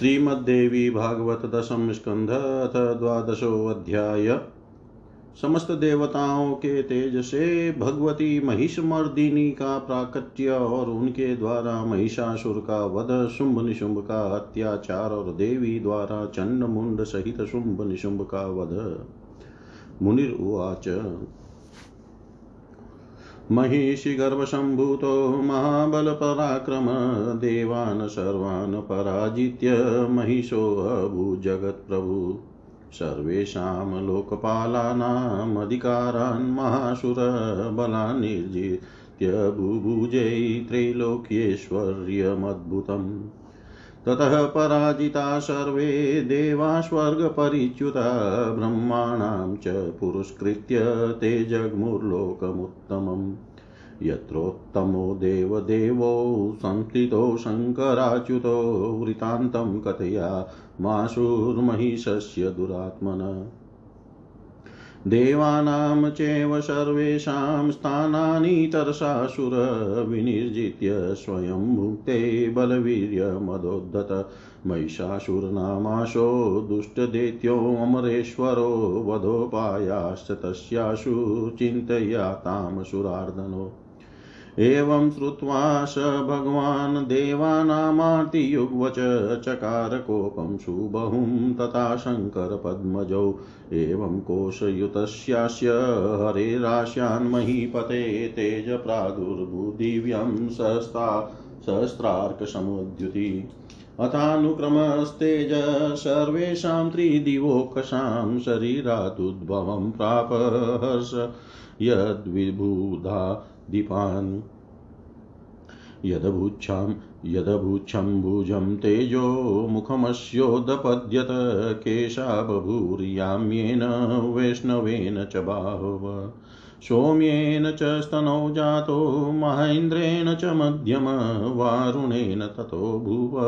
श्रीमद्देवी भागवत दशम स्कंध अथ द्वादशोऽध्याय समस्त देवताओं के तेज से भगवती महिषमर्दिनी का प्राकट्य और उनके द्वारा महिषासुर का वध शुंभ निशुंभ का अत्याचार और देवी द्वारा चंड मुंड सहित शुंभ निशुंभ का वध। मुनिर्वाच महिषिगर्भसम्भूतो महाबलपराक्रम देवान् सर्वान् पराजित्य महिषोऽभूजगत्प्रभु सर्वेषां लोकपालानामधिकारान् महासुरबलान् निर्जित्य बुभुजै त्रैलोक्यैश्वर्यमद्भुतम्। ततः पराजिता सर्वे देवा स्वर्गपरिच्युता ब्रह्माणां च पुरस्कृत्य ते जग्मुर्लोकमुत्तमम्। यत्रोत्तमो देवदेवो संस्थितो शङ्कराच्युतो वृतान्तं कथया माशुर्महिषस्य दुरात्मन। देवानां चैव सर्वेषां स्थानानि तरसासुर विनिर्जित्य स्वयं मुक्ते बलवीर्यमदोद्धत महिषासुरनामाशो दुष्टदैत्योऽमरेश्वरो वधोपायाश्च तस्याशु चिन्तया सुरार्दनो एवं श्रुत्वा स भगवान् देवानामार्तियुग्वच चकार कोपं सुबहुं तथा शङ्करपद्मजौ। एवं कोशयुतस्यास्य हरेरास्यान्महीपते तेजप्रादुर्बुदिव्यं सहस्ता सहस्रार्कसमुद्युति। अथानुक्रमस्तेज सर्वेषां त्रिदिवोकषां शरीरादुद्भवं प्राप यद्विबुधा दीपान्। यदभूच्छां यदभूच्छम्भुजं तेजो मुखमस्योदपद्यत केशा बभूर्याम्येन वैष्णवेन च बाहव। सौम्येन च स्तनौ जातो महेन्द्रेण च मध्यम वारुणेन ततो भुव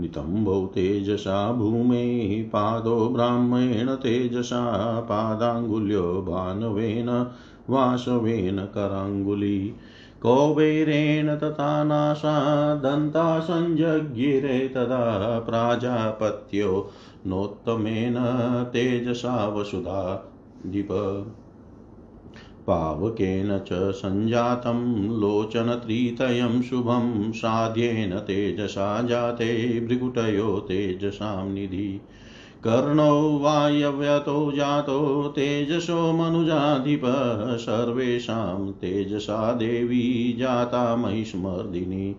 नितम्बौ तेजसा भूमे पादो ब्राह्मणेन तेजसा, पादाङ्गुल्यो भानवेन, वासवेन कराङ्गुली। कौबेरेण तथा नाशा दन्ता सञ्जज्ञिरे तदा प्राजापत्यो, नोत्तमेन तेजसा वसुधा दीप। पावकेन च सञ्जातं लोचनत्रितयं शुभं साध्येन तेजसा जाते भृगुटयो तेजसां निधि। कर्णौ वायव्यतो जातो तेजसो मनुजाधिप, सर्वेषां तेजसा देवी जाता महिष्मर्दिनी।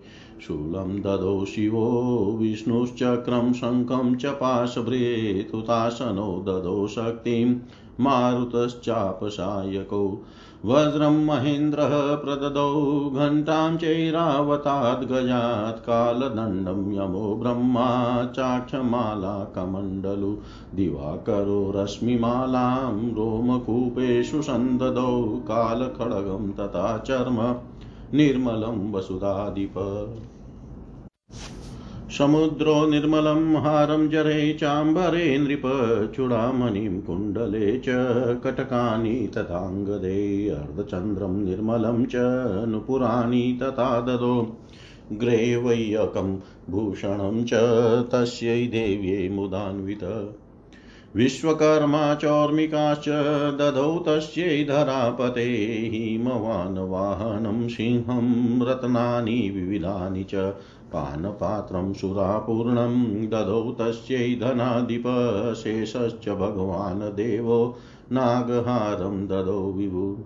शूलं ददौ शिवो विष्णुश्चक्रं शङ्खं च पाशभृतुतासनो ददौ शक्तिं। मारुतश्चापसायकौ वज्रं महेन्द्रः प्रददौ, घण्टां चैरावताद्गजात् कालदण्डं यमो ब्रह्मा चाक्षमाला कमण्डलु दिवाकरो रश्मिमालां, रोमकूपेषु सन्ददौ, कालखड्गं तथा चर्म, निर्मलं वसुधाधिप समुद्रो निर्मलं हारं जरे, चाम्बरे, नृप चूडामणिं कुण्डले च, कटकानि तथाङ्गदे अर्धचन्द्रं निर्मलं च, नुपुराणि तथा ददो। ग्रेवैयकं भूषणं च, तस्यै देव्यै मुदान्वित। विश्वकर्मा, चौर्मिकाश्च, ददौ तस्यै धरापते हिमवानवाहनं सिंहं रत्नानि, विविधानि च पानपात्रं सुरापूर्णं ददौ तस्यै धनाधिपशेषश्च भगवान् देवो नागहारं ददौ विभु।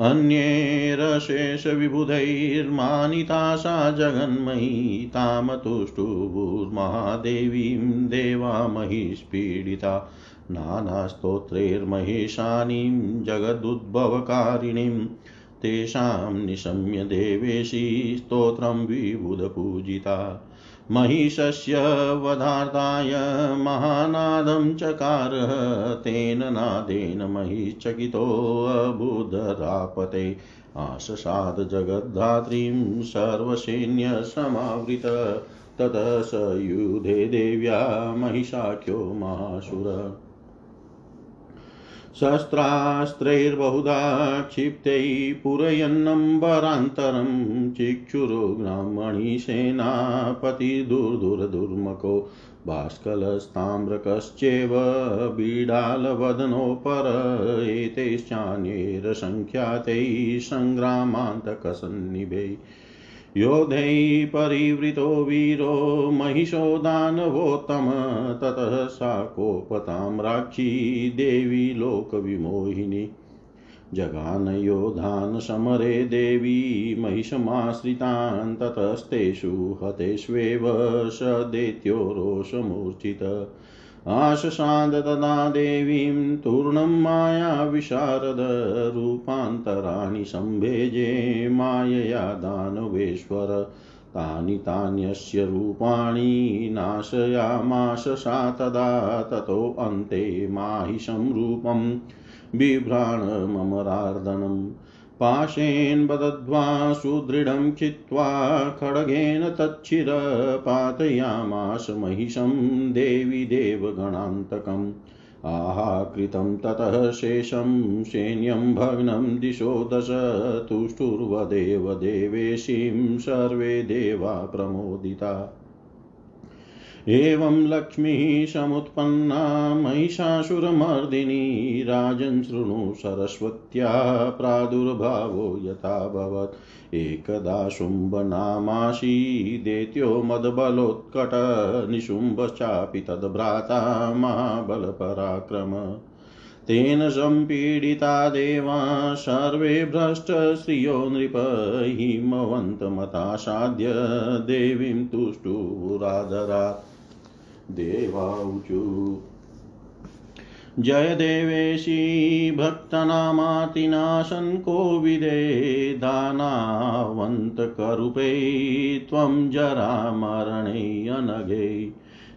अन्यैरशेषविबुधैर्मानिता सा जगन्मयी तामतुष्टुभूर्महादेवीं देवा महिष्पीडिता नानास्तोत्रैर्महेशानीं जगदुद्भवकारिणीं तेषां निशम्य देवेशी स्तोत्रं विबुधपूजिता। महिषस्य वधार्थाय महानादं चकारः, तेन नादेन महिश्चकितोऽबुधरापते आशसाद जगद्धात्रीं सर्वसैन्यसमावृत ततः स युधे देव्या महिषाख्यो महासुर शस्त्रास्त्रैर्बहुधा क्षिप्तैः पुरयन्नम्बरान्तरं चिक्षुरुग्रामणिसेनापतिदुर्दुरदुर्मको बाष्कलस्ताम्रकश्चेव बीडालवदनोपर एतैश्चान्यैरसङ्ख्यातैः सङ्ग्रामान्तकसन्निभैः योधैः परिवृतो वीरो महिषो दानवोत्तम, ततः सा कोपताम्राक्षी देवी लोकविमोहिनी। जगानयोधान् समरे देवी, महिषमाश्रितान् ततस्तेषु हतेष्वेव स दैत्यो रोषमूर्छित आशशान्त तदा देवीं तूर्णं मायाविशारदरूपान्तराणि सम्भेजे मायया दानवेश्वर। तानि तान्यस्य रूपाणि नाशयामाश सा तदा ततोऽन्ते माहिषं रूपं। बिभ्राणममरार्दनम् पाशेन बदध्वा सुदृढं चित्वा खड्गेन तच्छिर पातयामास महिषं देवि देवगणान्तकम्। आहाकृतं ततः शेषं सैन्यं भग्नं दिशो दश, तुष्टुर्वदेव देवेशीं सर्वे देवा प्रमोदिता। एवं लक्ष्मीः समुत्पन्ना महिषासुरमर्दिनी राजन् शृणु सरस्वत्या प्रादुर्भावो यथाभवत्। एकदा शुम्भनामाशी दैत्यो मदबलोत्कट निशुम्भश्चापि तद्भ्राता महाबलपराक्रम। तेन सम्पीडिता देवा सर्वे भ्रष्टश्रियो नृप हिमवन्तमतासाद्य देवीं तुष्टुरादरात्। देवाऊचु जय देवेशी भक्तनामातिनाशन् कोविदे दानावन्तकरूपे त्वं जरामरणे अनघे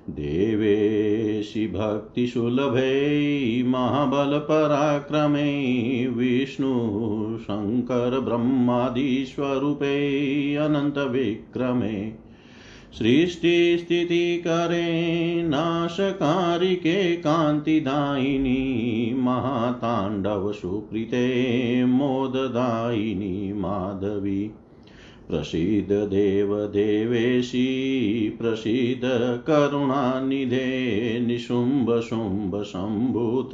देवेशि भक्तिसुलभे महाबलपराक्रमे विष्णुशङ्करब्रह्मादिस्वरूपे अनन्तविक्रमे। सृष्टिस्थितिकरे नाशकारिके कान्तिदायिनी महाताण्डवसुकृते मोददायिनी माधवी। प्रसीद देवदेवेशी प्रसीद करुणानिधे निशुम्भशुम्भसम्भूत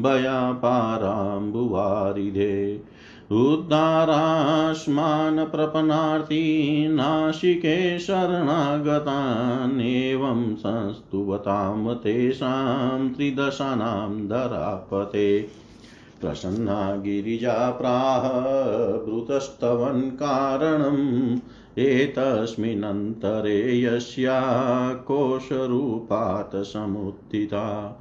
भयापाराम्बुवारिधे। उद्धारास्मान् प्रपन्नार्ती नाशिके शरणागतान्येवं संस्तुवतां तेषां त्रिदशानां धरापते। प्रसन्ना गिरिजा प्राह ब्रूतस्तवन् कारणम् एतस्मिन्नन्तरे यस्या कोशरूपात् समुत्थिता।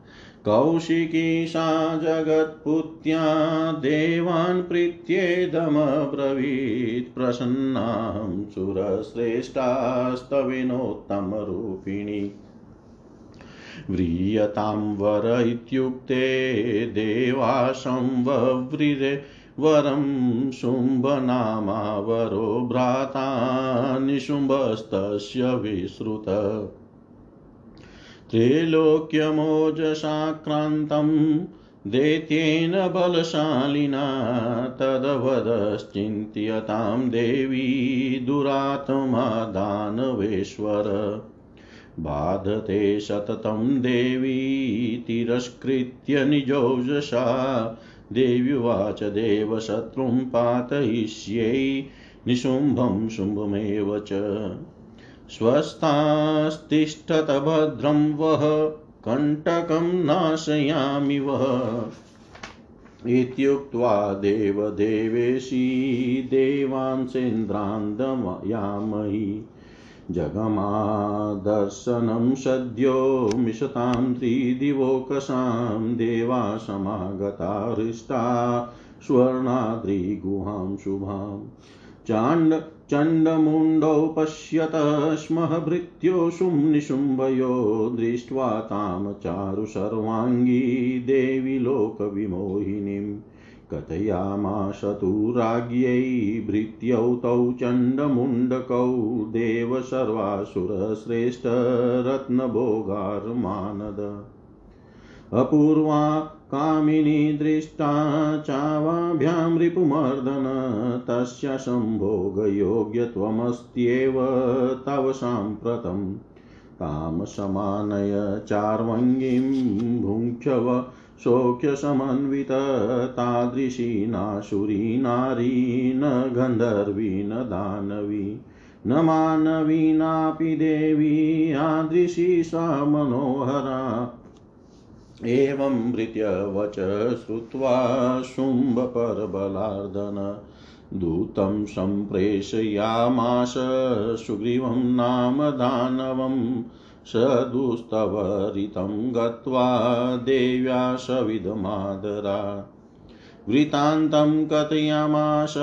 कौशिकी सा जगत्पुत्या देवान् प्रीत्येदमब्रवीत् प्रसन्नां सुरश्रेष्ठास्तविनोत्तमरूपिणी। व्रीयतां वर इत्युक्ते देवासंवव्रिरे वरं शुम्भनामावरो भ्राता निशुम्भस्तस्य विश्रुत त्रैलोक्यमोजसाक्रान्तं दैत्येन बलशालिना तदवदश्चिन्त्यतां देवी दुरात्मा दानवेश्वर। बाधते सततं देवी तिरस्कृत्य निजोजसा। देव्युवाच देवशत्रुं पातयिष्यै निशुम्भं शुम्भमेव च। स्वस्थास्तिष्ठत भद्रं वः, कण्टकं नाशयामि वः। इत्युक्त्वा देवदेवेशी देवांसेन्द्रान्दमयामहि जगमादर्शनं सद्यो मिषतां त्रिदिवोकसां देवा समागता हृष्टा स्वर्णाद्रिगुहां शुभाम् चाण्ड चण्डमुण्डौ पश्यत स्म भृत्योषुं निशुम्भयो दृष्ट्वा तां चारु सर्वाङ्गी देवी लोकविमोहिनीं। कथयामास तु राज्ञै भृत्यौ तौ चण्डमुण्डकौ देव सर्वासुरश्रेष्ठरत्नभोगार्मानद अपूर्वा कामिनी दृष्टा चावाभ्यां रिपुमर्दन, तस्य सम्भोगयोग्यत्वमस्त्येव तव साम्प्रतम् तां समानय चार्वङ्गीं भुङ्क्षव सौख्यसमन्वित तादृशी नाशुरी नारी न गन्धर्वी न दानवी। न मानवी नापि देवी यादृशी सा मनोहरा एवं भृत्यवच श्रुत्वा शुम्भपरबलार्दन दूतं सम्प्रेषयामास सुग्रीवं नाम दानवं स दुस्तवरितं गत्वा देव्या सविधमादरा वृत्तान्तं कथयामास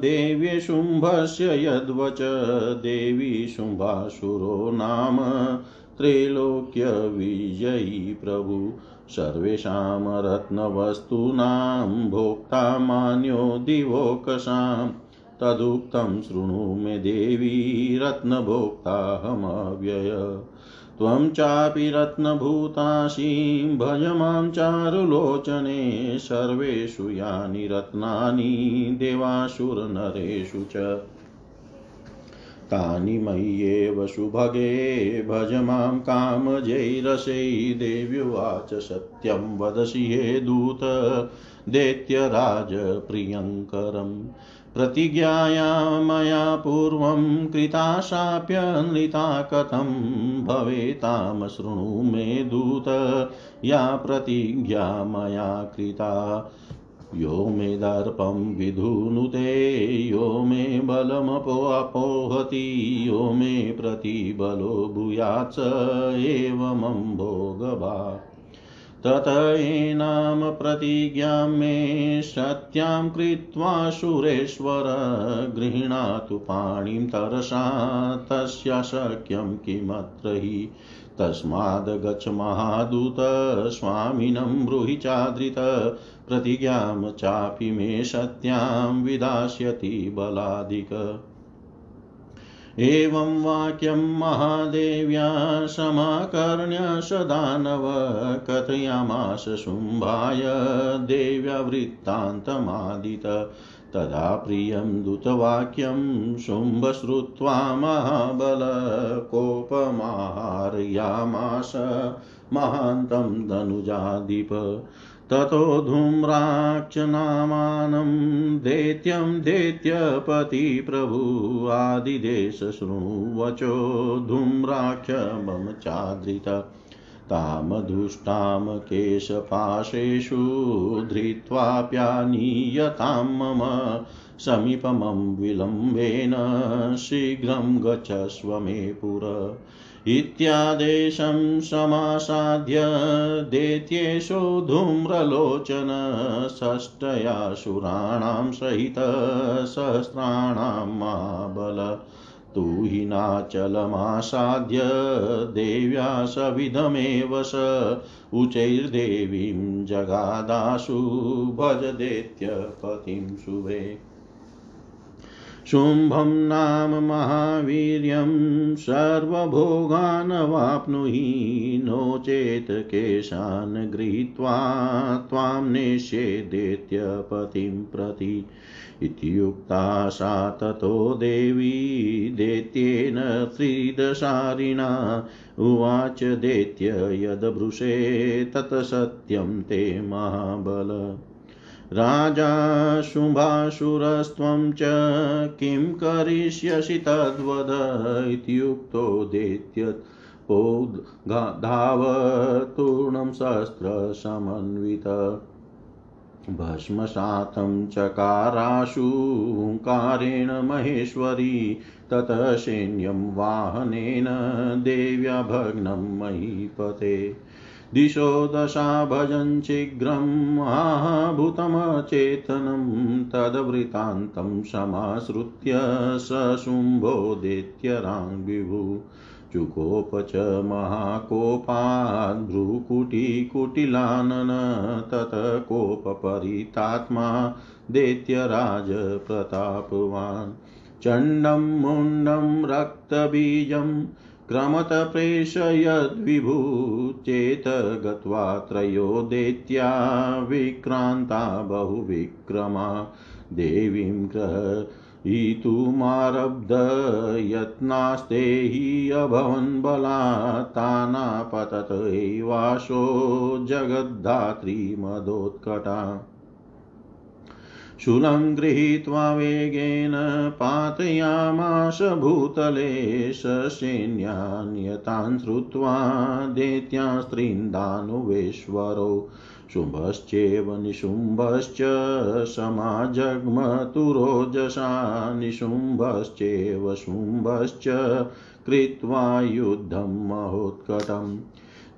देव्ये शुम्भस्य यद्वच देवी शुम्भासुरो नाम त्रैलोक्यविजयी प्रभु सर्वेषां रत्नवस्तूनां भोक्ता मान्यो दिवोकसां। तदुक्तं शृणु मे देवी रत्नभोक्ताहमव्यय। त्वं चापि रत्नभूतासीं भज माँ चारुलोचने। सर्वेषु यानि रत्नानि देवासुरनरेषु च। तानि मय्येव सुभगे भज माँ कामजैरसै देव्युवाच सत्यं वदसि हे दूत दैत्यराजप्रियङ्करम् प्रतिज्ञाया मया पूर्वं कृता शाप्यनृता कथं भवेतां शृणु मे दूत, या प्रतिज्ञा मया कृता। यो मे दर्पं विधुनुते यो मे बलमपोहति यो मे प्रतिबलो भूयात् एवमं भोगभा तत एनां प्रतिज्ञां मे सत्यां कृत्वा सुरेश्वर गृह्णातु पाणिं तरसा, तस्य शक्यं किमत्र हि? तस्माद् गच्छ महादूत, स्वामिनं ब्रूहि चादृत प्रतिज्ञां चापि मे सत्यां विधास्यति बलादिक। एवं वाक्यं महादेव्या समाकर्ण्य स दानव कथयामास शुम्भाय देव्या वृत्तान्तमादित तदा प्रियं दूतवाक्यं शुम्भ श्रुत्वा महाबलकोपमार्यामास महान्तं धनुजाधिप। ततो धूम्राक्षनामानं दैत्यं दैत्यपति प्रभु आदिदेश शृणु वचो धूम्राक्षमं चादृत तामधुष्टां केशपाशेषु धृत्वाप्यानीयतां मम समीपमं विलम्बेन शीघ्रं गच्छस्व मे पुर। इत्यादेशं समासाद्य दैत्येषु धूम्रलोचन षष्टया सुराणां सहित सहस्राणां महाबल तु हि नाचलमासाद्य देव्या सविधमेव स उचैर्देवीं जगादाशु भजदेत्यपतिं शुभे। शुम्भं नाम महावीर्यं सर्वभोगान् वाप्नुहि नो चेत् केशान् गृहीत्वा त्वां नेष्येदेत्यपतिं प्रति इत्युक्ता सा ततो देवी दैत्येन त्रिदशारिणा उवाच दैत्य यदभृशे तत्सत्यं ते महाबल राजा शुभासुरस्त्वं च किं करिष्यसि तद्वद इत्युक्तो दैत्यत्पो धावतूर्णं शस्त्रसमन्वित। भस्मसातं चकाराशु हुङ्कारेण महेश्वरी, ततः वाहनेन देव्या भग्नं महीपते। दिशो दशा भजन् शीघ्रम् आहभूतमचेतनं तद्वृत्तान्तं समाश्रुत्य सशुम्भोदित्यराङ्विभु चुकोप च महाकोपाद् भ्रुकुटिकुटिलानन ततः कोपपरितात्मा दैत्यराजप्रतापवान्। चण्डं मुण्डं रक्तबीजं क्रमतः प्रेषयद्विभू चेत गत्वा त्रयो दैत्या विक्रान्ता बहुविक्रमा। देवीं ग्रहीतुमारब्धयत्नास्ते हि अभवन् बलात्तानापतत एवाशो जगद्धात्री मदोत्कटा। शूलं गृहीत्वा वेगेन पातयामाश भूतले सैन्यान्यतान् श्रुत्वा दैत्यास्त्रीन्दानुवेश्वरो शुम्भश्चेव निशुम्भश्च समाजग्मतुरोजसा। निशुम्भश्चेव शुम्भश्च कृत्वा युद्धं महोत्कटम्।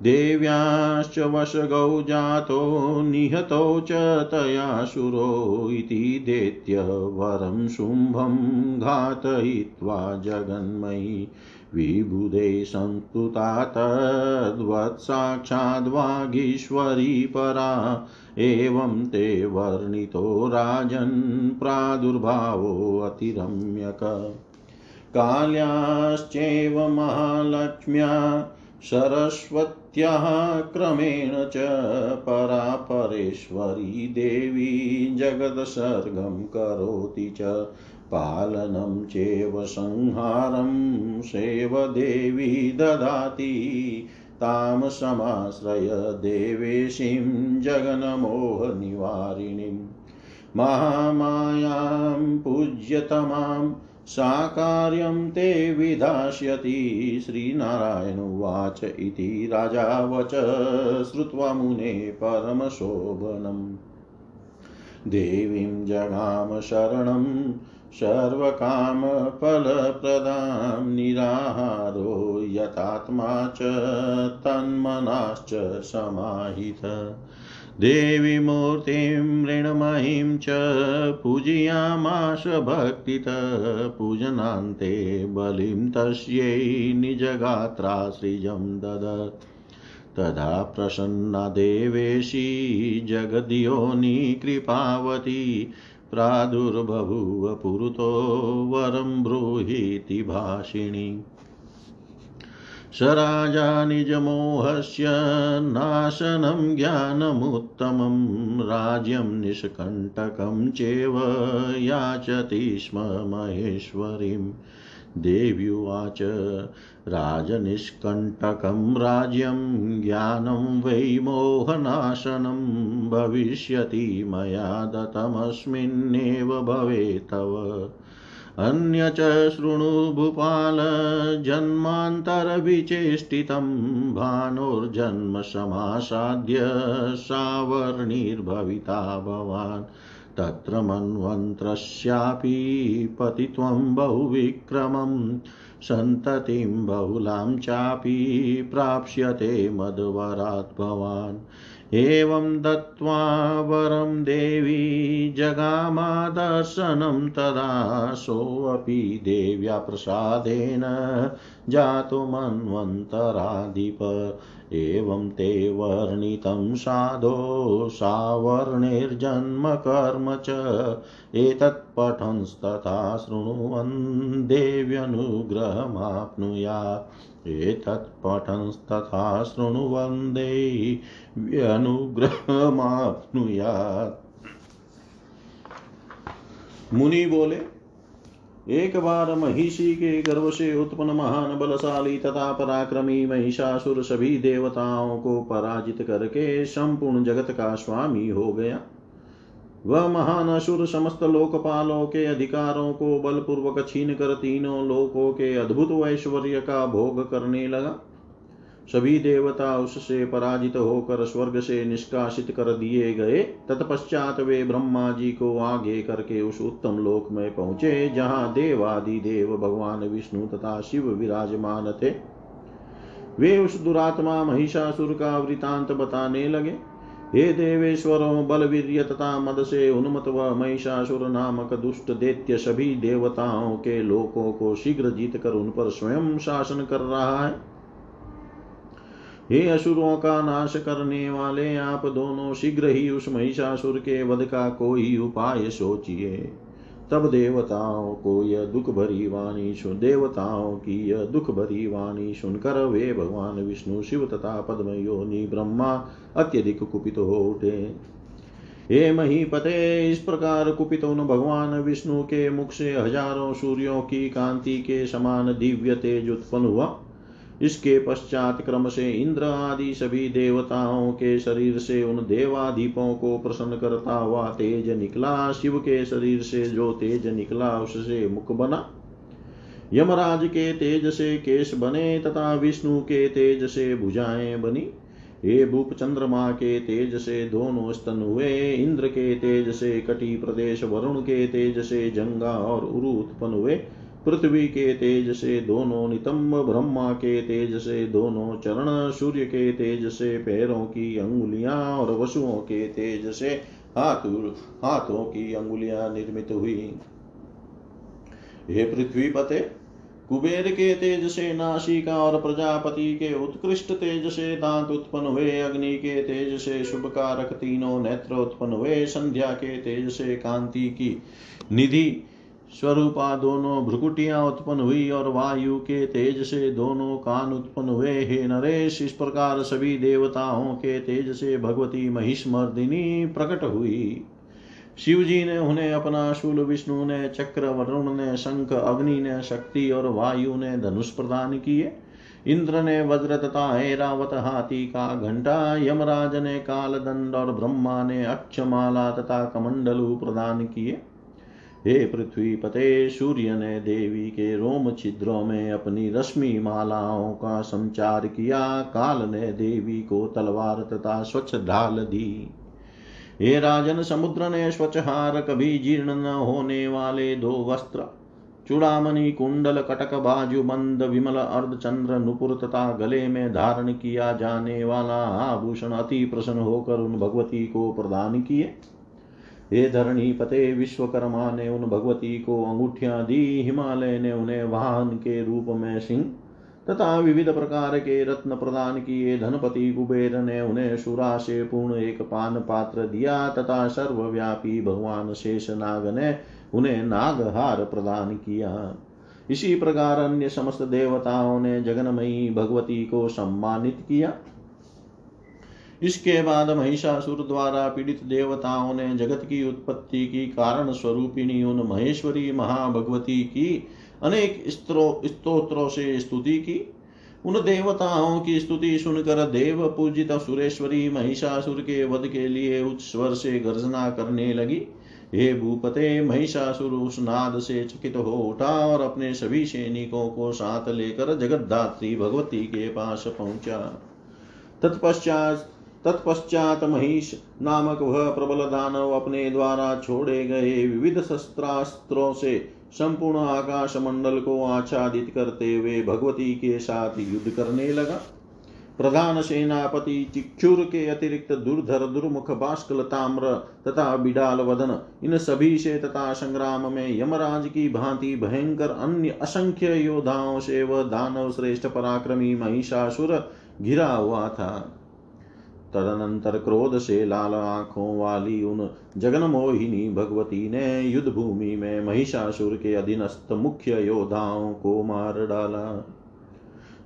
देव्याश्च वशगौ जातो निहतौ च तया शुरो इति देत्य वरं शुम्भं घातयित्वा जगन्मयी विबुधे संस्तुता तद्वत्साक्षाद्वागीश्वरी परा। एवं ते वर्णितो राजन् प्रादुर्भावोऽतिरम्यक काल्याश्चैव महालक्ष्म्या सरस्वत्याः क्रमेण च परापरेश्वरी देवी जगदसर्गं करोति च पालनं चैव संहारं सेवदेवी ददाति तां समाश्रय देवेशीं जगन्मोहनिवारिणीं महामायां पूज्यतमां साकार्यं ते विधास्यति। श्रीनारायणुवाच इति। राजा वच श्रुत्वा मुने परमशोभनम्। देवीं जगाम शरणं, सर्वकामफलप्रदां निराहारो यतात्मा च तन्मनाश्च समाहित। देवी मूर्तिं ऋणमयीं च पूजयामाश भक्तितः, पूजनान्ते बलिं तस्यै निजगात्राश्रियं ददत् तदा प्रसन्ना देवेशी, जगद्योनि कृपावती प्रादुर्बभूव पुरुतो वरं ब्रूहीति भाषिणी। स राजा निजमोहस्य नाशनं ज्ञानमुत्तमं, राज्यं निष्कण्टकं चेव याचति स्म महेश्वरीं। देव्युवाच, राजनिष्कण्टकं राज्यं, ज्ञानं वै मोहनाशनं, भविष्यति मया दत्तमस्मिन्नेव भवेत् तव। अन्य च शृणु भूपाल जन्मान्तरविचेष्टितं भानोर्जन्म समासाद्य सावर्णिर्भविता भवान्। तत्र मन्वन्त्रस्यापि पतित्वं बहुविक्रमं, सन्ततिं बहुलां चापि प्राप्स्यते मद्वरात् भवान्। एवं दत्त्वा वरं देवी जगामादर्शनं तदा सोऽपि देव्या प्रसादेन जातो मन्वन्तराधिप एवं ते वर्णितं साधो सावर्णिर्जन्म कर्म च एतत्पठंस्तथा शृण्वन् देव्यनुग्रहमाप्नुयात्। एतत्पठंस्तथा शृण्वन्दे व्यनुग्रहमाप्नुयात्। मुनि बोले, एक बार महिषी के गर्भ से उत्पन्न महान बलशाली तथा पराक्रमी महिषासुर सभी देवताओं को पराजित करके संपूर्ण जगत का स्वामी हो गया। वह महान असुर समस्त लोकपालों के अधिकारों को बलपूर्वक छीन कर तीनों लोकों के अद्भुत ऐश्वर्य का भोग करने लगा। सभी देवता उससे पराजित होकर स्वर्ग से निष्कासित कर दिए गए। तत्पश्चात वे ब्रह्मा जी को आगे करके उस उत्तम लोक में पहुँचे, जहाँ देवादि देव भगवान विष्णु तथा शिव विराजमान थे। वे उस दुरात्मा महिषासुर का वृतांत बताने लगे। हे देवेश्वरों, बलवीर्य तथा मद से उन्मत व महिषासुर नामक दुष्ट दैत्य सभी देवताओं के लोकों को शीघ्र जीत कर उन पर स्वयं शासन कर रहा है। हे असुरों का नाश करने वाले आप दोनों शीघ्र ही उस महिषासुर के वध का कोई उपाय सोचिए। तब देवताओं को यह दुख भरी वाणी सुन, देवताओं की यह दुख भरी वाणी सुनकर वे भगवान विष्णु शिव तथा पद्म योनि ब्रह्मा अत्यधिक कुपित हो उठे। हे महीपते, इस प्रकार कुपित उन भगवान विष्णु के मुख से हज़ारों सूर्यों की कांति के समान दिव्य तेज उत्पन्न हुआ। इसके पश्चात क्रम से इंद्र आदि सभी देवताओं के शरीर से उन देवादीपों को प्रसन्न करता हुआ तेज निकला। शिव के शरीर से जो तेज निकला, उससे मुख बना। यमराज के तेज से केश बने तथा विष्णु के तेज से भुजाएँ बनी। हे भूप चंद्रमा के तेज से दोनों स्तन हुए। इंद्र के तेज से कटी प्रदेश, वरुण के तेज से जंगा और उरु उत्पन्न हुए। पृथ्वी के तेज से दोनों नितंब, ब्रह्मा के तेज से दोनों चरण, सूर्य के तेज से पैरों की अंगुलियाँ और वसुओं के तेज से हाथों हाथों की अंगुलियाँ निर्मित हुई। हे पृथ्वी पते कुबेर के तेज से नासिका और प्रजापति के उत्कृष्ट तेज से दांत उत्पन्न हुए, अग्नि के तेज से शुभ कारक तीनों नेत्र उत्पन्न हुए, संध्या के तेज से कांति की निधि स्वरूपा दोनों भ्रुकुटियाँ उत्पन्न हुई और वायु के तेज से दोनों कान उत्पन्न हुए। हे नरेश, इस प्रकार सभी देवताओं के तेज से भगवती महिष्मर्दिनी प्रकट हुई। शिव जी ने उन्हें अपना शूल, विष्णु ने चक्र, वरुण ने शंख, अग्नि ने शक्ति और वायु ने धनुष प्रदान किए। इंद्र ने वज्र तथा ऐरावत हाथी का घंटा, यमराज ने काल दंड और ब्रह्मा ने अक्षमाला तथा कमंडलु प्रदान किए। हे पृथ्वी पते, सूर्य ने देवी के रोम छिद्रों में अपनी रश्मि मालाओं का संचार किया। काल ने देवी को तलवार तथा स्वच्छ ढाल दी। हे राजन, समुद्र ने स्वच्छ हार कभी जीर्ण न होने वाले दो वस्त्र, चूड़ामणि, कुंडल, कटक, बाजू बंद, विमल, अर्ध चंद्र, नुपुर तथा गले में धारण किया जाने वाला आभूषण अति प्रसन्न होकर उन भगवती को प्रदान किए। हे धरणी पते, विश्वकर्मा ने उन भगवती को अंगूठियाँ दी, हिमालय ने उन्हें वाहन के रूप में सिंह तथा विविध प्रकार के रत्न प्रदान किए, धनपति कुबेर ने उन्हें सुरा से पूर्ण एक पान पात्र दिया, तथा सर्वव्यापी भगवान शेष नाग ने उन्हें नागहार प्रदान किया। इसी प्रकार अन्य समस्त देवताओं ने जगनमयी भगवती को सम्मानित किया। इसके बाद महिषासुर द्वारा पीड़ित देवताओं ने जगत की उत्पत्ति की कारण स्वरूपिणी उन महेश्वरी महाभगवती की अनेक स्तोत्रों से स्तुति की। उन देवताओं की स्तुति सुनकर देव पूजित सुरेश्वरी महिषासुर के वध के लिए उच्च स्वर से गर्जना करने लगी। हे भूपते, महिषासुर उस नाद से चकित हो उठा और अपने सभी सैनिकों को साथ लेकर जगतधात्री भगवती के पास पहुँचा। तत्पश्चात तत्पश्चात महिष नामक वह प्रबल दानव अपने द्वारा छोड़े गए विविध शस्त्रास्त्रों से संपूर्ण आकाश मंडल को आच्छादित करते हुए भगवती के साथ युद्ध करने लगा। प्रधान सेनापति चिक्षुर के अतिरिक्त दुर्धर, दुर्मुख, बाष्कल, ताम्र तथा बिडाल वदन, इन सभी से तथा संग्राम में यमराज की भांति भयंकर अन्य असंख्य योद्धाओं से वह दानव श्रेष्ठ पराक्रमी महिषासुर घिरा हुआ था। तदनंतर क्रोध से लाल आँखों वाली उन जगन मोहिनी भगवती ने युद्ध भूमि में महिषासुर के अधीनस्थ मुख्य योद्धाओं को मार डाला।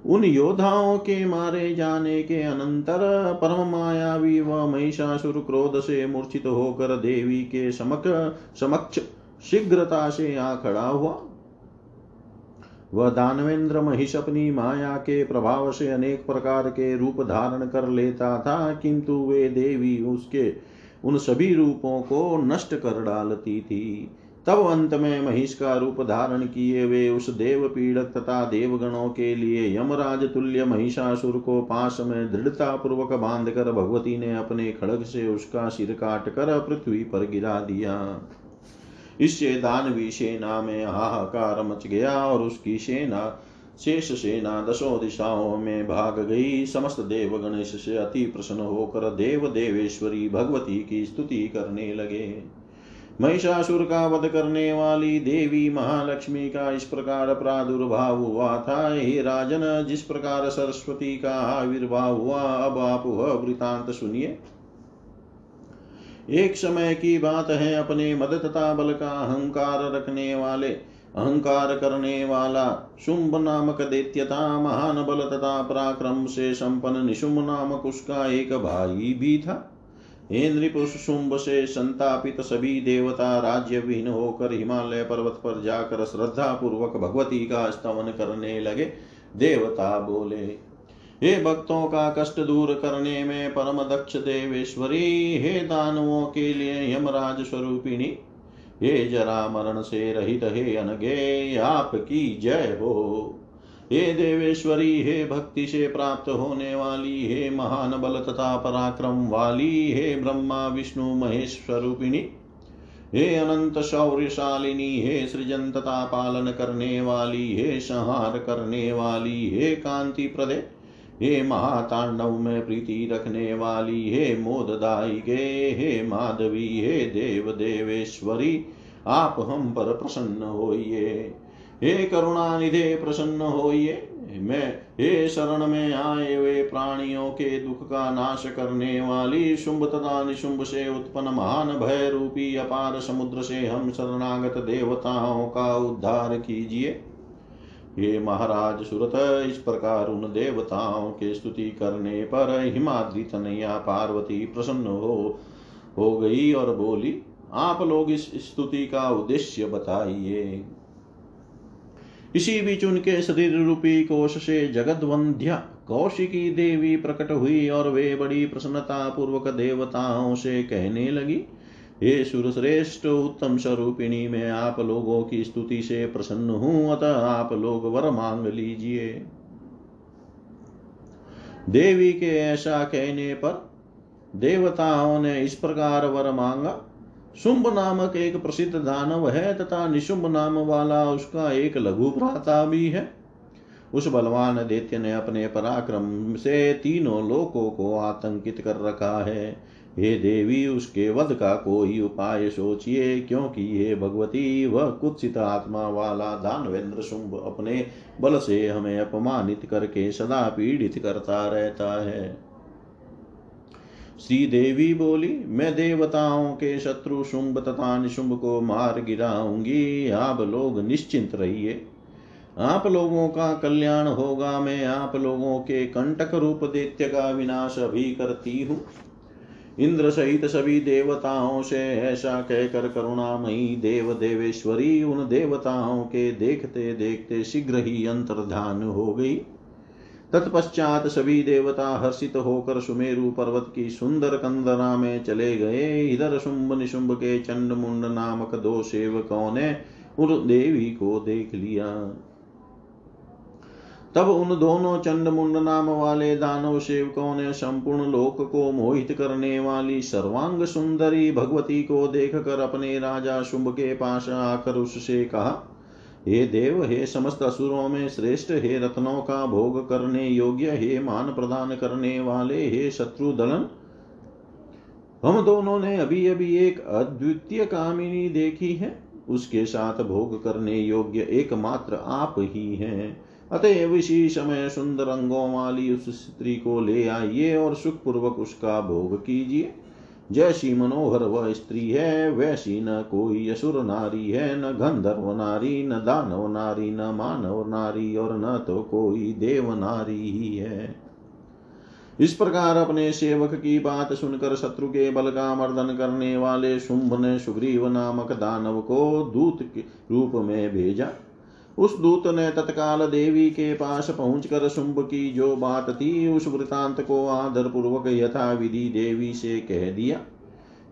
उन योद्धाओं के मारे जाने के अनंतर परम मायावी व महिषासुर क्रोध से मूर्छित होकर देवी के समक समक्ष शीघ्रता से आ खड़ा हुआ। वह दानवेंद्र महिष अपनी माया के प्रभाव से अनेक प्रकार के रूप धारण कर लेता था, किंतु वे देवी उसके उन सभी रूपों को नष्ट कर डालती थी। तब अंत में महिष का रूप धारण किए वे उस देव पीड़क तथा देवगणों के लिए यमराज तुल्य महिषासुर को पास में दृढ़ता पूर्वक बाँध कर भगवती ने अपने खड़ग से उसका सिर काट कर पृथ्वी पर गिरा दिया। इससे दानवी सेना में हाहाकार मच गया और उसकी सेना, शेष सेना दसों दिशाओं में भाग गई। समस्त देव गणेश से अति प्रसन्न होकर देव देवेश्वरी भगवती की स्तुति करने लगे। महिषासुर का वध करने वाली देवी महालक्ष्मी का इस प्रकार प्रादुर्भाव हुआ था। हे राजन, जिस प्रकार सरस्वती का आविर्भाव हुआ, अब आप वह वृतांत सुनिए। एक समय की बात है अपने मद तथा बल का अहंकार रखने वाले, अहंकार करने वाला शुंभ नामक दैत्यता महान बल तथा पराक्रम से संपन्न निशुंभ नामक उसका एक भाई भी था। इंद्रिपुष शुंभ से संतापित सभी देवता राज्य विहीन होकर हिमालय पर्वत पर जाकर श्रद्धा पूर्वक भगवती का स्तवन करने लगे। देवता बोले हे भक्तों का कष्ट दूर करने में परम दक्ष देवेश्वरी, हे दानवों के लिए यमराज स्वरूपिणी, हे जरा मरण से रहित हे अनगे, आपकी जय हो। हे देवेश्वरी, हे भक्ति से प्राप्त होने वाली, हे महान बल तथा पराक्रम वाली, हे ब्रह्मा, विष्णु, महेश स्वरूपिणी, हे अनंत शौर्यशालिनी, हे सृजन तथा पालन करने वाली, हे संहार करने वाली, हे कांति प्रदे हे महातांडव, में प्रीति रखने वाली हे मोददाई गे हे माधवी, हे देव देवेश्वरी आप हम पर प्रसन्न होइए। हे करुणा निधे प्रसन्न होइए। मैं हे शरण में आए हुए प्राणियों के दुख का नाश करने वाली शुंभ तथा निशुंभ से उत्पन्न महान भय रूपी अपार समुद्र से हम शरणागत देवताओं का उद्धार कीजिए। हे महाराज, सुरत, इस प्रकार उन देवताओं के स्तुति करने पर हिमाद्री तनया पार्वती प्रसन्न हो हो गई और बोली, आप लोग इस स्तुति का उद्देश्य बताइए। इसी बीच उनके शरीर रूपी कोश से जगत वंध्या कौशिकी देवी प्रकट हुई और वे बड़ी प्रसन्नता पूर्वक देवताओं से कहने लगी हे सुरश्रेष्ठ उत्तम स्वरूपिणी, में आप लोगों की स्तुति से प्रसन्न हूँ, अतः आप लोग वर मांग लीजिए। देवी के ऐसा कहने पर देवताओं ने इस प्रकार वर मांगा, शुंभ नामक एक प्रसिद्ध दानव है तथा निशुंभ नाम वाला उसका एक लघु भ्राता भी है। उस बलवान दैत्य ने अपने पराक्रम से तीनों लोकों को आतंकित कर रखा है। हे देवी, उसके वध का कोई उपाय सोचिए, क्योंकि हे भगवती, वह कुत्सित आत्मा वाला दानवेंद्र शुंभ अपने बल से हमें अपमानित करके सदा पीड़ित करता रहता है। श्री देवी बोली, मैं देवताओं के शत्रु शुंभ तथा निशुंभ को मार गिराऊँगी, आप लोग निश्चिंत रहिए। आप लोगों का कल्याण होगा, मैं आप लोगों के कंटक रूप दैत्य का विनाश अभी करती हूँ। इंद्र सहित सभी देवताओं से ऐसा कहकर करुणामयी देव देवेश्वरी उन देवताओं के देखते देखते शीघ्र ही अंतर्धान हो गई। तत्पश्चात सभी देवता हर्षित होकर सुमेरु पर्वत की सुंदर कंदरा में चले गए। इधर शुंभ निशुंभ के चंड मुंड नामक दो सेवकों ने उन देवी को देख लिया। तब उन दोनों चंड मुंड नाम वाले दानव सेवकों ने संपूर्ण लोक को मोहित करने वाली सर्वांग सुंदरी भगवती को देख कर अपने राजा शुंभ के पास आकर उससे कहा, हे देव, हे समस्त असुरों में श्रेष्ठ, हे रत्नों का भोग करने योग्य, हे मान प्रदान करने वाले, हे शत्रु दलन, हम दोनों ने अभी अभी एक अद्वितीय कामिनी देखी है। उसके साथ भोग करने योग्य एकमात्र आप ही हैं। अतएव इसी समय सुंदर अंगों वाली उस स्त्री को ले आइए और सुखपूर्वक उसका भोग कीजिए। जैसी मनोहर वह स्त्री है, वैसी न कोई असुर नारी है, न गंधर्व नारी, न दानव नारी, न मानव नारी और न तो कोई देव नारी ही है। इस प्रकार अपने सेवक की बात सुनकर शत्रु के बल का मर्दन करने वाले शुंभ ने सुग्रीव नामक दानव को दूत के रूप में भेजा। उस दूत ने तत्काल देवी के पास पहुंचकर शुंभ की जो बात थी, उस वृतांत को आदर पूर्वक यथा विधि देवी से कह दिया।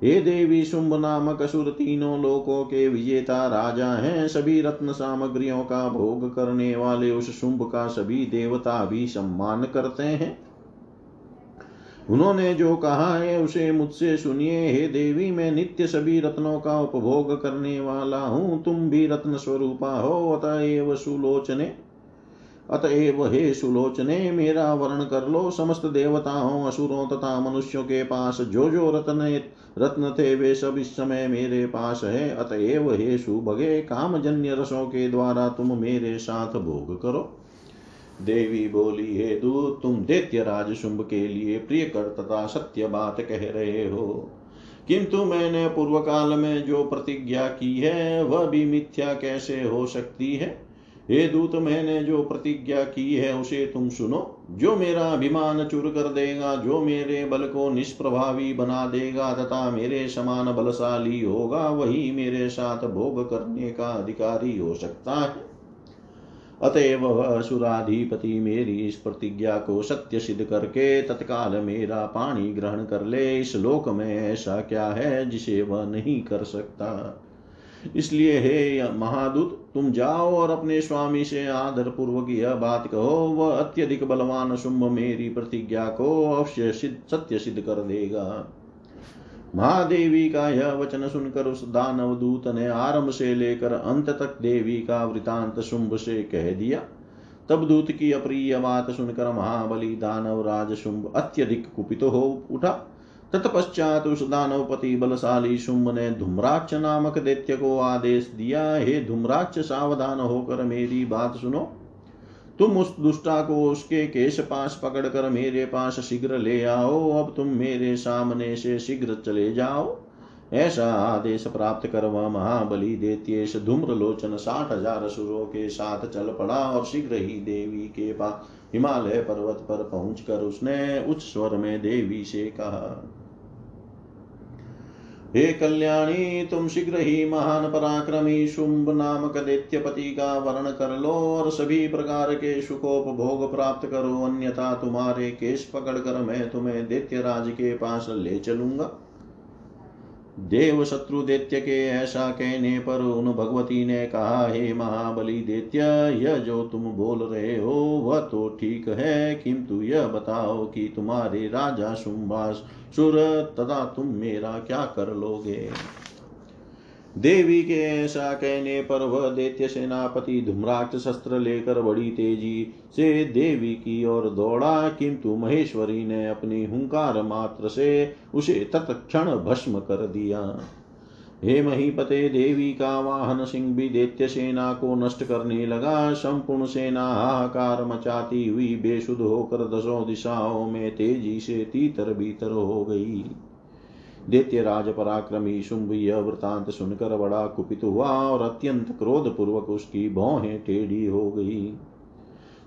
हे देवी, शुंभ नामक असुर तीनों लोकों के विजेता राजा हैं। सभी रत्न सामग्रियों का भोग करने वाले उस शुंभ का सभी देवता भी सम्मान करते हैं। उन्होंने जो कहा है, उसे मुझसे सुनिए। हे देवी, मैं नित्य सभी रत्नों का उपभोग करने वाला हूँ। तुम भी रत्न स्वरूपा हो। अतएव सुलोचने, अतएव हे सुलोचने, मेरा वर्ण कर लो। समस्त देवताओं, असुरों तथा मनुष्यों के पास जो जो रत्न रत्न थे, वे सब इस समय मेरे पास है। अतएव हे सुभगे कामजन्य रसों के द्वारा तुम मेरे साथ भोग करो। देवी बोली, हे दूत, तुम दैत्य राज शुंभ के लिए प्रिय कर तथा सत्य बात कह रहे हो। किंतु मैंने पूर्व काल में जो प्रतिज्ञा की है, वह भी मिथ्या कैसे हो सकती है? हे दूत, मैंने जो प्रतिज्ञा की है, उसे तुम सुनो। जो मेरा अभिमान चूर कर देगा, जो मेरे बल को निष्प्रभावी बना देगा तथा मेरे समान बलशाली होगा, वही मेरे साथ भोग करने का अधिकारी हो सकता है। अतएव असुराधिपति मेरी इस प्रतिज्ञा को सत्य सिद्ध करके तत्काल मेरा पाणी ग्रहण कर ले। इस लोक में ऐसा क्या है जिसे वह नहीं कर सकता? इसलिए हे महादूत, तुम जाओ और अपने स्वामी से आदर पूर्वक यह बात कहो। वह अत्यधिक बलवान शुंभ मेरी प्रतिज्ञा को अवश्य सत्य सिद्ध कर देगा। महादेवी का यह वचन सुनकर उस दानव दूत ने आरंभ से लेकर अंत तक देवी का वृतांत शुंभ से कह दिया। तब दूत की अप्रिय बात सुनकर महाबली दानव राज शुंभ अत्यधिक कुपित तो हो उठा। तत्पश्चात उस दानवपति बलशाली शुंभ ने धूम्राक्ष नामक दैत्य को आदेश दिया, हे धूम्राक्ष, सावधान होकर मेरी बात सुनो। तुम उस दुष्टा को उसके केश पास पकड़कर मेरे पास शीघ्र ले आओ। अब तुम मेरे सामने से शीघ्र चले जाओ। ऐसा आदेश प्राप्त कर वह महाबली देत्येश धूम्र लोचन साठ हज़ार सुरों के साथ चल पड़ा और शीघ्र ही देवी के पास हिमालय पर्वत पर पहुंचकर उसने उच्च स्वर में देवी से कहा हे कल्याणी, तुम शीघ्र ही महान पराक्रमी शुंभ नामक दैत्यपति का वर्ण कर लो और सभी प्रकार के सुखोपभोग प्राप्त करो, अन्यथा तुम्हारे केश पकड़कर मैं तुम्हें दैत्य राज के पास ले चलूँगा। देव शत्रु दैत्य के ऐसा कहने पर उन भगवती ने कहा, हे महाबली दैत्य, यह जो तुम बोल रहे हो, वह तो ठीक है। किंतु यह बताओ कि तुम्हारे राजा सुम्बास सुर तदा तुम मेरा क्या कर लोगे? देवी के ऐसा कहने पर वह दैत्य सेनापति धूम्राक्ष शस्त्र लेकर बड़ी तेज़ी से देवी की ओर दौड़ा, किंतु महेश्वरी ने अपनी हुंकार मात्र से उसे तत्क्षण भस्म कर दिया। हे महीपते देवी का वाहन सिंह भी दैत्य सेना को नष्ट करने लगा। संपूर्ण सेना हाहाकार मचाती हुई बेसुध होकर दसों दिशाओं में तेज़ी से तीतर भीतर हो गई। दैत्य राज पराक्रमी शुंभ यह वृतांत सुनकर बड़ा कुपित हुआ और अत्यंत क्रोध पूर्वक उसकी भौहें टेढ़ी हो गई।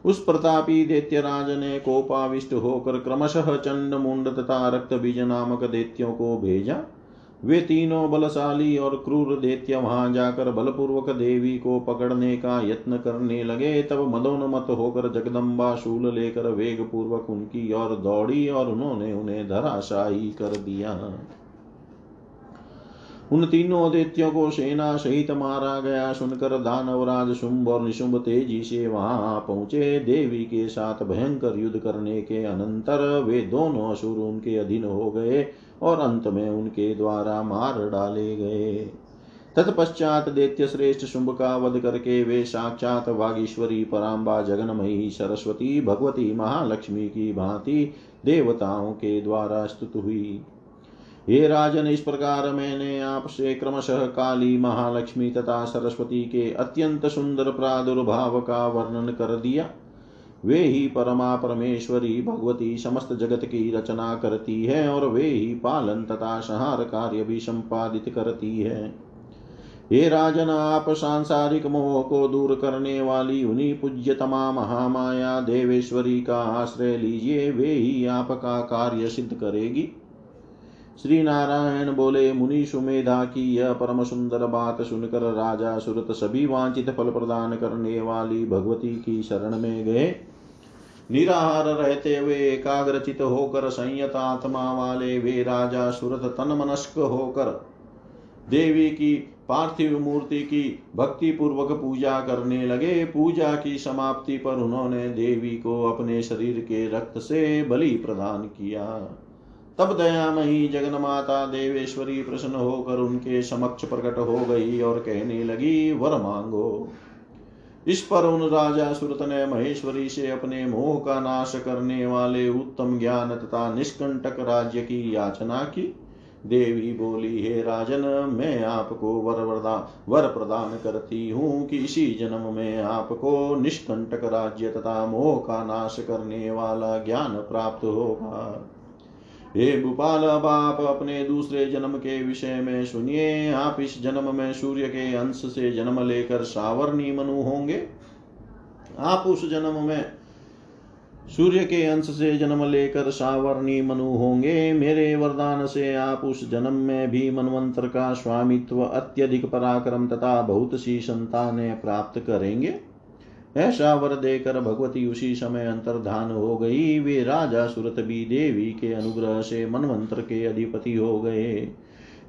उस प्रतापी दैत्यराज ने कोपाविष्ट होकर क्रमशः चंड मुंड तथा रक्त बीज नामक दैत्यों को भेजा। वे तीनों बलशाली और क्रूर दैत्य वहाँ जाकर बलपूर्वक देवी को पकड़ने का यत्न करने लगे। तब मदोन्मत होकर जगदम्बा शूल लेकर वेग पूर्वक उनकी ओर दौड़ी और उन्होंने उन्हें धराशाही कर दिया। उन तीनों दैत्यों को सेना सहित मारा गया। सुनकर दानवराज शुंभ और निशुंभ तेज़ी से वहाँ पहुँचे। देवी के साथ भयंकर युद्ध करने के अनंतर वे दोनों असुर उनके अधीन हो गए और अंत में उनके द्वारा मार डाले गए। तत्पश्चात दैत्य श्रेष्ठ शुंभ का वध करके वे साक्षात वागीश्वरी पराम्बा जगनमयी, सरस्वती, भगवती, महालक्ष्मी की भांति देवताओं के द्वारा स्तुत हुई। हे राजन, इस प्रकार मैंने आपसे क्रमशः काली महालक्ष्मी तथा सरस्वती के अत्यंत सुंदर प्रादुर्भाव का वर्णन कर दिया। वे ही परमा परमेश्वरी भगवती समस्त जगत की रचना करती है और वे ही पालन तथा संहार कार्य भी संपादित करती है। हे राजन, आप सांसारिक मोह को दूर करने वाली उन्हीं पूज्यतमा महामाया देवेश्वरी का आश्रय लीजिए, वे ही आपका कार्य सिद्ध करेगी। श्री नारायण बोले मुनि सुमेधा की यह परम सुंदर बात सुनकर राजा सुरत सभी वांछित फल प्रदान करने वाली भगवती की शरण में गए। निराहार रहते हुए एकाग्रचित होकर संयत आत्मा वाले वे राजा सुरत तन मनस्क होकर देवी की, पार्थिव मूर्ति की भक्ति पूर्वक पूजा करने लगे। पूजा की समाप्ति पर उन्होंने देवी को अपने शरीर के रक्त से बलि प्रदान किया। तब दयामयी जगन माता देवेश्वरी प्रसन्न होकर उनके समक्ष प्रकट हो गई और कहने लगी, वर मांगो। इस पर उन राजा सुरत ने महेश्वरी से अपने मोह का नाश करने वाले उत्तम ज्ञान तथा निष्कंटक राज्य की याचना की। देवी बोली, हे राजन, मैं आपको वर वरदा, वर प्रदान करती हूँ कि इसी जन्म में आपको निष्कंटक राज्य तथा मोह का नाश करने वाला ज्ञान प्राप्त होगा। हे भूपाल अब आप अपने दूसरे जन्म के विषय में सुनिए। आप इस जन्म में सूर्य के अंश से जन्म लेकर सावरणी मनु होंगे। आप उस जन्म में सूर्य के अंश से जन्म लेकर सावरणी मनु होंगे। मेरे वरदान से आप उस जन्म में भी मनवंतर का स्वामित्व अत्यधिक पराक्रम तथा बहुत सी संतानें प्राप्त करेंगे। ऐसा वर देकर भगवती उसी समय अंतर्धान हो गई। वे राजा सुरत भी देवी के अनुग्रह से मनवंत्र के अधिपति हो गए।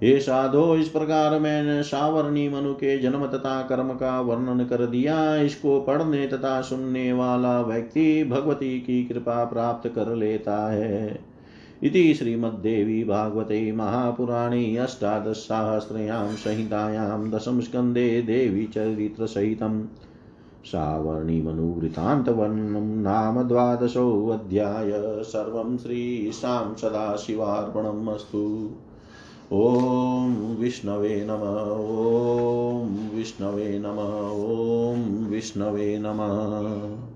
हे साधो, इस प्रकार मैंने सावरणी मनु के जन्म तथा कर्म का वर्णन कर दिया। इसको पढ़ने तथा सुनने वाला व्यक्ति भगवती की कृपा प्राप्त कर लेता है। इति श्रीमद्देवी भागवते महापुराणी महापुराणे संहितायां दशमस्कन्धे देवी चरित्र चरित्रसहितम् सावर्णिमनुवृतान्तवर्णनं नाम द्वादशोऽध्याय सर्वं श्रीशां सदाशिवार्पणम् अस्तु। ॐ विष्णवे नम, ॐ विष्णवे नम, ॐ विष्णवे नमः।